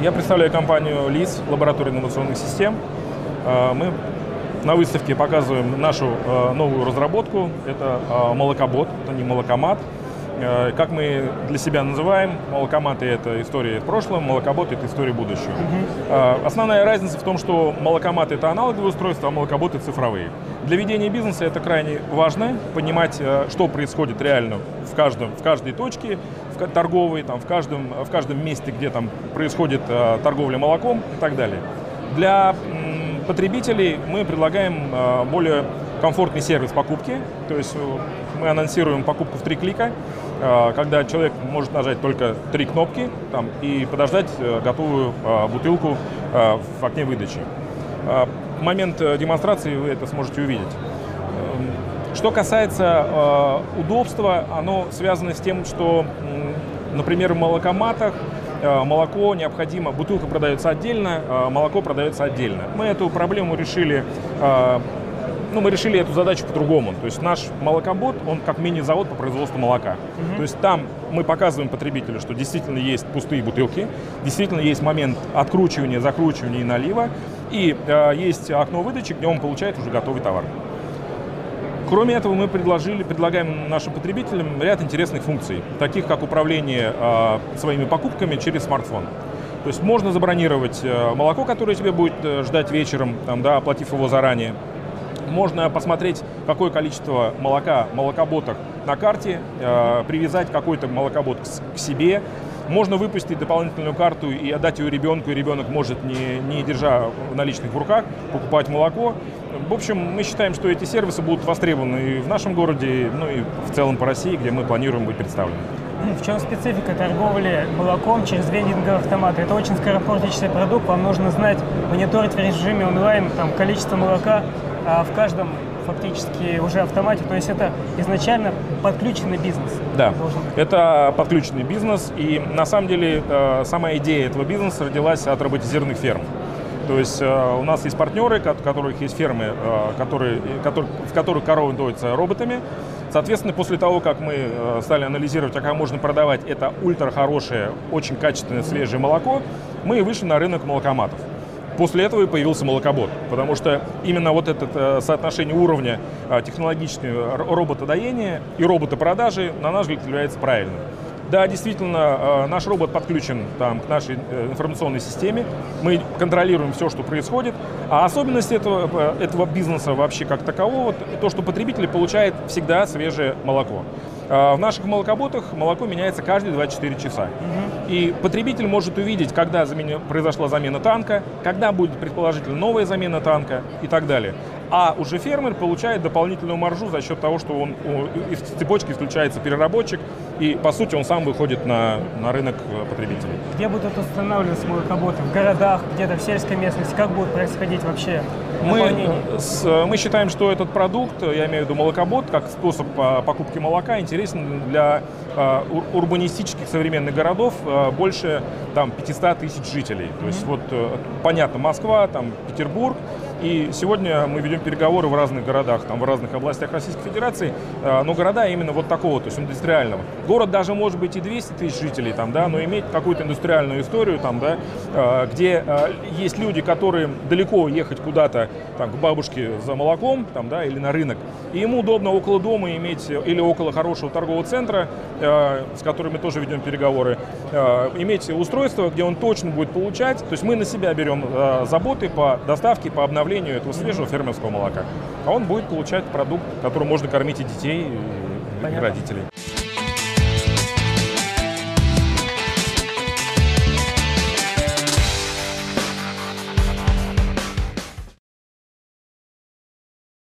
Я представляю компанию ЛИС, лаборатория инновационных систем. Э, мы на выставке показываем нашу э, новую разработку. Это э, молокобот, это не молокомат. Э, как мы для себя называем, молокоматы – это история прошлого, молокобот – это история будущего. Угу. Основная разница в том, что молокоматы – это аналоговые устройства, а молокоботы – цифровые. Для ведения бизнеса это крайне важно, понимать, э, что происходит реально в, каждом, в каждой точке в торговой, там, в, каждом, в каждом месте, где там происходит торговля молоком и так далее. Для потребителей мы предлагаем более комфортный сервис покупки, то есть мы анонсируем покупку в три клика, когда человек может нажать только три кнопки там, и подождать э, готовую э, бутылку в окне выдачи. В момент демонстрации вы это сможете увидеть. Эм, что касается удобства, оно связано с тем, что, например, в молокоматах молоко необходимо, бутылка продается отдельно, молоко продается отдельно. Мы эту проблему решили ну, мы решили эту задачу по-другому. То есть наш молокобот, он как мини-завод по производству молока. Угу. То есть там мы показываем потребителю, что действительно есть пустые бутылки, действительно есть момент откручивания, закручивания и налива, и э, есть окно выдачи, где он получает уже готовый товар. Кроме этого, мы предложили, предлагаем нашим потребителям ряд интересных функций, таких как управление э, своими покупками через смартфон. То есть можно забронировать э, молоко, которое тебе будет э, ждать вечером, там, да, оплатив его заранее. Можно посмотреть, какое количество молока в молокоботах на карте, э, привязать какой-то молокобот к, себе. Можно выпустить дополнительную карту и отдать ее ребенку, и ребенок может, не, не держа наличных в руках, покупать молоко. В общем, мы считаем, что эти сервисы будут востребованы и в нашем городе, ну и в целом по России, где мы планируем быть представлены. В чем специфика торговли молоком через вендинговые автоматы? Это очень скоропортящийся продукт, вам нужно знать, мониторить в режиме онлайн там, количество молока, в каждом фактически уже автомате. То есть это изначально подключенный бизнес. Да, это подключенный бизнес. И на самом деле э, сама идея этого бизнеса родилась от роботизированных ферм. То есть э, у нас есть партнеры, у которых есть фермы, э, которые, которые, в которых коровы доятся роботами. Соответственно, после того, как мы стали анализировать, а как можно продавать это ультра хорошее, очень качественное свежее молоко, мы вышли на рынок молокоматов. После этого и появился молокобот, потому что именно вот это э, соотношение уровня э, технологичного роботодоения и роботопродажи, на наш взгляд, является правильным. Да, действительно, э, наш робот подключен там, к нашей информационной системе. Мы контролируем все, что происходит. А особенность этого, этого бизнеса вообще как такового, то, что потребитель получает всегда свежее молоко. В наших молокоботах молоко меняется каждые 24 часа. Угу. И потребитель может увидеть, когда замена, произошла замена танка, когда будет предположительно новая замена танка и так далее. А уже фермер получает дополнительную маржу за счет того, что он, из цепочки исключается переработчик, и по сути он сам выходит на, на рынок э, потребителей. Где будут устанавливаться молокоботы? В городах, где-то в сельской местности? Как будет происходить вообще мы, э, с, э, мы считаем, что этот продукт, я имею в виду молокобот, как способ покупки молока, интересен для урбанистических современных городов больше там, 500 тысяч жителей. То есть вот понятно, Москва, там, Петербург, и сегодня мы ведем переговоры в разных городах, там, в разных областях Российской Федерации, э, но города именно вот такого, то есть индустриального. Город даже может быть и 200 тысяч жителей, там, да, но иметь какую-то индустриальную историю, там, да, э, где э, есть люди, которые далеко ехать куда-то там, к бабушке за молоком там, да, или на рынок, и ему удобно около дома иметь или около хорошего торгового центра, с которым мы тоже ведем переговоры, иметь устройство, где он точно будет получать. То есть мы на себя берем заботы по доставке, по обновлению изготовлению этого свежего фермерского молока. А он будет получать продукт, которым можно кормить и детей, и Понятно. родителей.